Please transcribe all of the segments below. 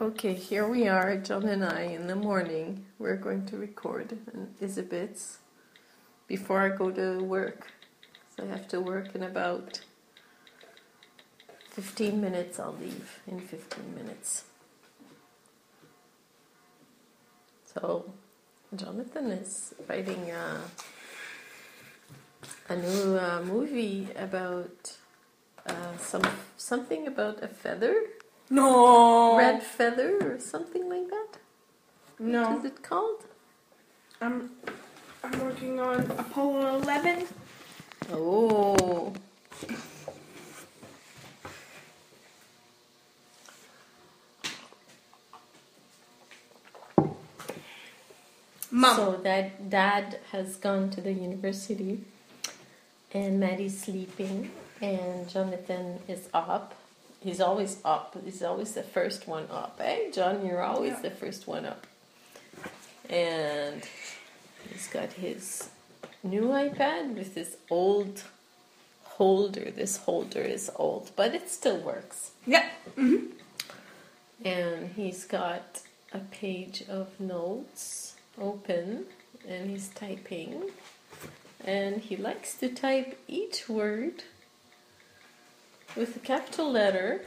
Okay, here we are, Jon and I, in the morning. We're going to record an Isabits before I go to work. So I have to work in about 15 minutes. I'll leave in 15 minutes. So Jonathan is writing a, a new uh, movie about uh, some something about a feather No. red feather or something like that. No. is it called? I'm I'm working on Apollo 11. Oh, Mom. so that dad has gone to the university, and Maddie's sleeping, and Jonathan is up. He's always up. He's always the first one up. Hey, Jon, you're always Yeah. the first one up. And he's got his new iPad with this old holder. This holder is old, but it still works. yeah. Mm-hmm. And he's got a page of notes open and he's typing. And he likes to type each word with a capital letter,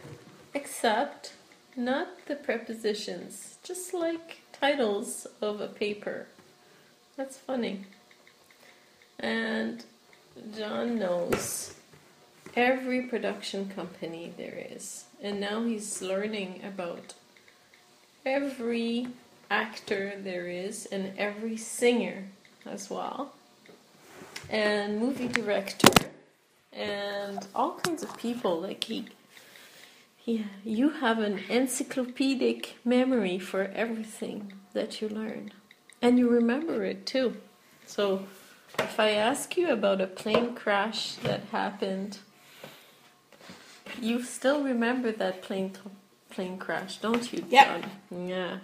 except not the prepositions, just like titles of a paper. That's funny. And Jon knows every production company there is. And now he's learning about every actor there is and every singer as well. And movie director all kinds of people like he he you have an encyclopedic memory for everything that you learn and you remember it too. So if I ask you about a plane crash that happened you still remember that plane plane crash, don't you, Yep. Jon? Yeah.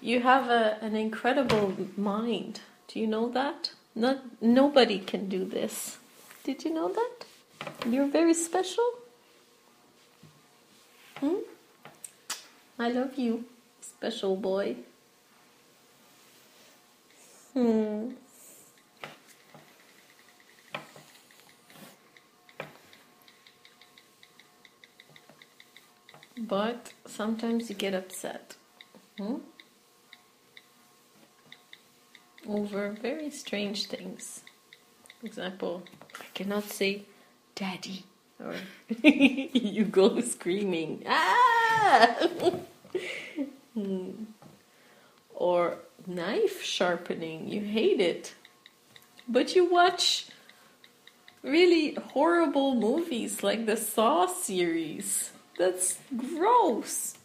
You have a, an incredible mind. Do you know that? Not nobody can do this. Did you know that? You're very special. Hmm? I love you, special boy. Hmm. But sometimes you get upset. Hmm? Over very strange things. For example, I cannot say daddy. Or you go screaming. Ah! Hmm. or knife sharpening. You hate it. But you watch really horrible movies like the Saw series. That's gross.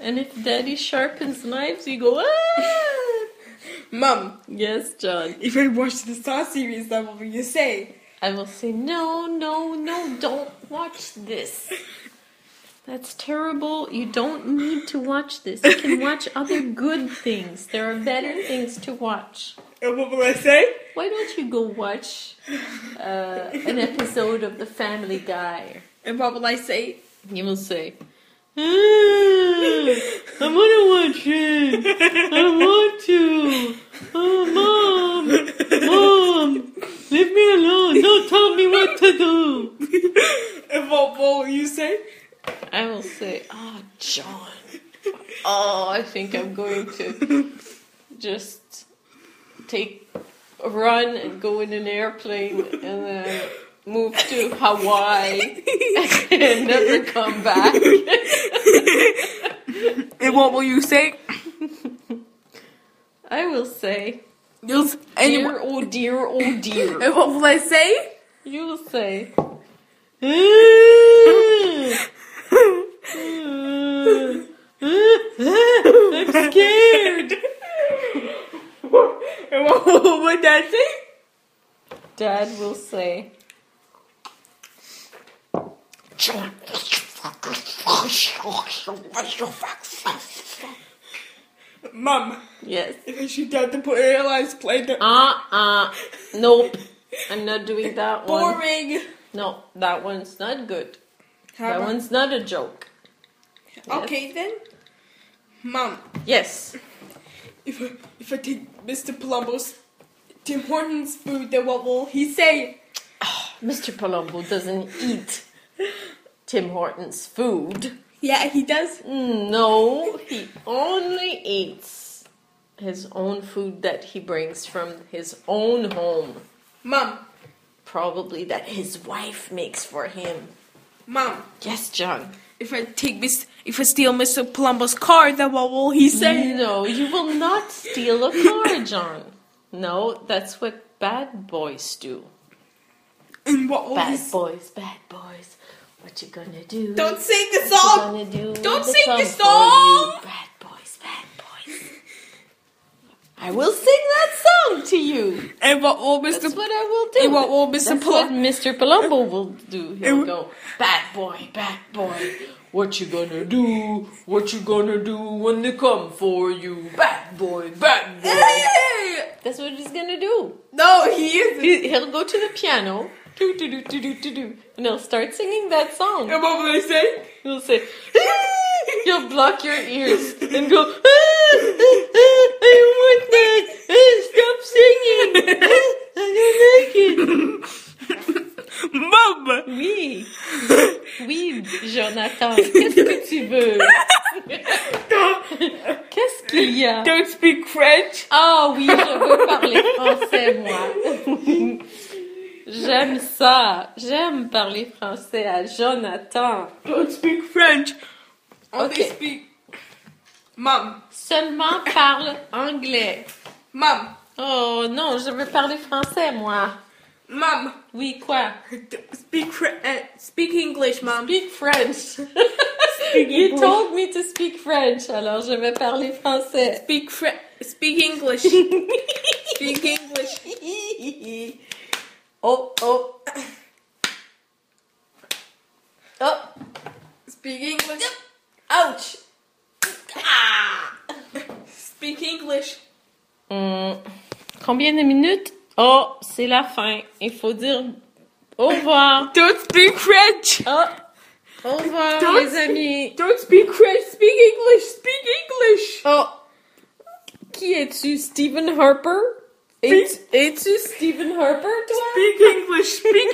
And if daddy sharpens knives, you go, ah! Mom, Yes, Jon. if I watch the Star series, then what will you say? I will say, no, no, no, don't watch this. That's terrible. You don't need to watch this. You can watch other good things. There are better things to watch. And what will I say? Why don't you go watch uh, an episode of The Family Guy? And what will I say? You will say, "Ah, I want to watch it. I want to. Oh, mom, mom, leave me alone. Don't tell me what to do. And what, what will you say? I will say, oh, Jon. Oh, I think I'm going to just take a run and go in an airplane and then move to Hawaii and never come back. And what will you say? I will say, You'll s- and, you- dear, oh dear, oh dear. and what will I say? You will say, "Ah, I'm scared. And what, what would Dad say? Dad will say, Jon, Mom, yes. if I shoot down the put airlines plane, they're Uh uh. Nope. I'm not doing that one. boring. No, that one's not good. How That about- one's not a joke. Okay then. Mom, Yes. if I, if I take Mr. Palumbo's Tim Hortons food, then what will he say? Mr. Palumbo doesn't eat Tim Hortons food. Yeah, he does. Mm, no, he only eats his own food that he brings from his own home. Mom, Probably that his wife makes for him. Mom, Yes, Jon. if I take Miss, if I steal Mr. Palumbo's car, then what will he say? No, you will not steal a car, Jon. No, that's what bad boys do. And what will Bad boys, bad boys. What you gonna do? Don't sing the song. What you gonna do? Don't sing the come for you? song. Bad boys, bad boys. I will sing that song to you. And what will That's Mr. what I will do. And what will Mr. That's what Mr. Palumbo will do. He'll go, bad boy, bad boy. What you gonna do? What you gonna do when they come for you? Bad boy, bad boy. Hey! That's what he's gonna do. No, he isn't. He- He'll go to the piano, do do do do do do do, and he'll start singing that song. And what will I say? He'll say, you'll block your ears and go, "Ah, ah, ah, I don't want that. Ah, Stop singing. Ah, I don't like it. Mom! Oui, oui, Jonathan, qu'est-ce que tu veux? Qu'est-ce qu'il y a? Don't speak French. Ah oui, je veux parler français, moi. J'aime ça. J'aime parler français à Jonathan. Don't speak French. Only Okay. speak. Mom. Seulement parle anglais. Mom. Oh non, je veux parler français, moi. Mom. Oui, quoi? Speak Fr- uh, speak English, Mom. Speak French. you told me to speak French, alors je vais parler français. Speak Fr- Speak English. speak English. oh, oh. Oh, Speak English. ouch. Speak English. Hmm, Combien de minutes? Oh, c'est la fin. Il faut dire au revoir. Don't speak French. Oh, au revoir, Don't les amis. Don't speak French. Speak English. Speak English. Oh, qui es-tu? Stephen Harper? Es-tu Stephen Harper, toi? Speak English. Speak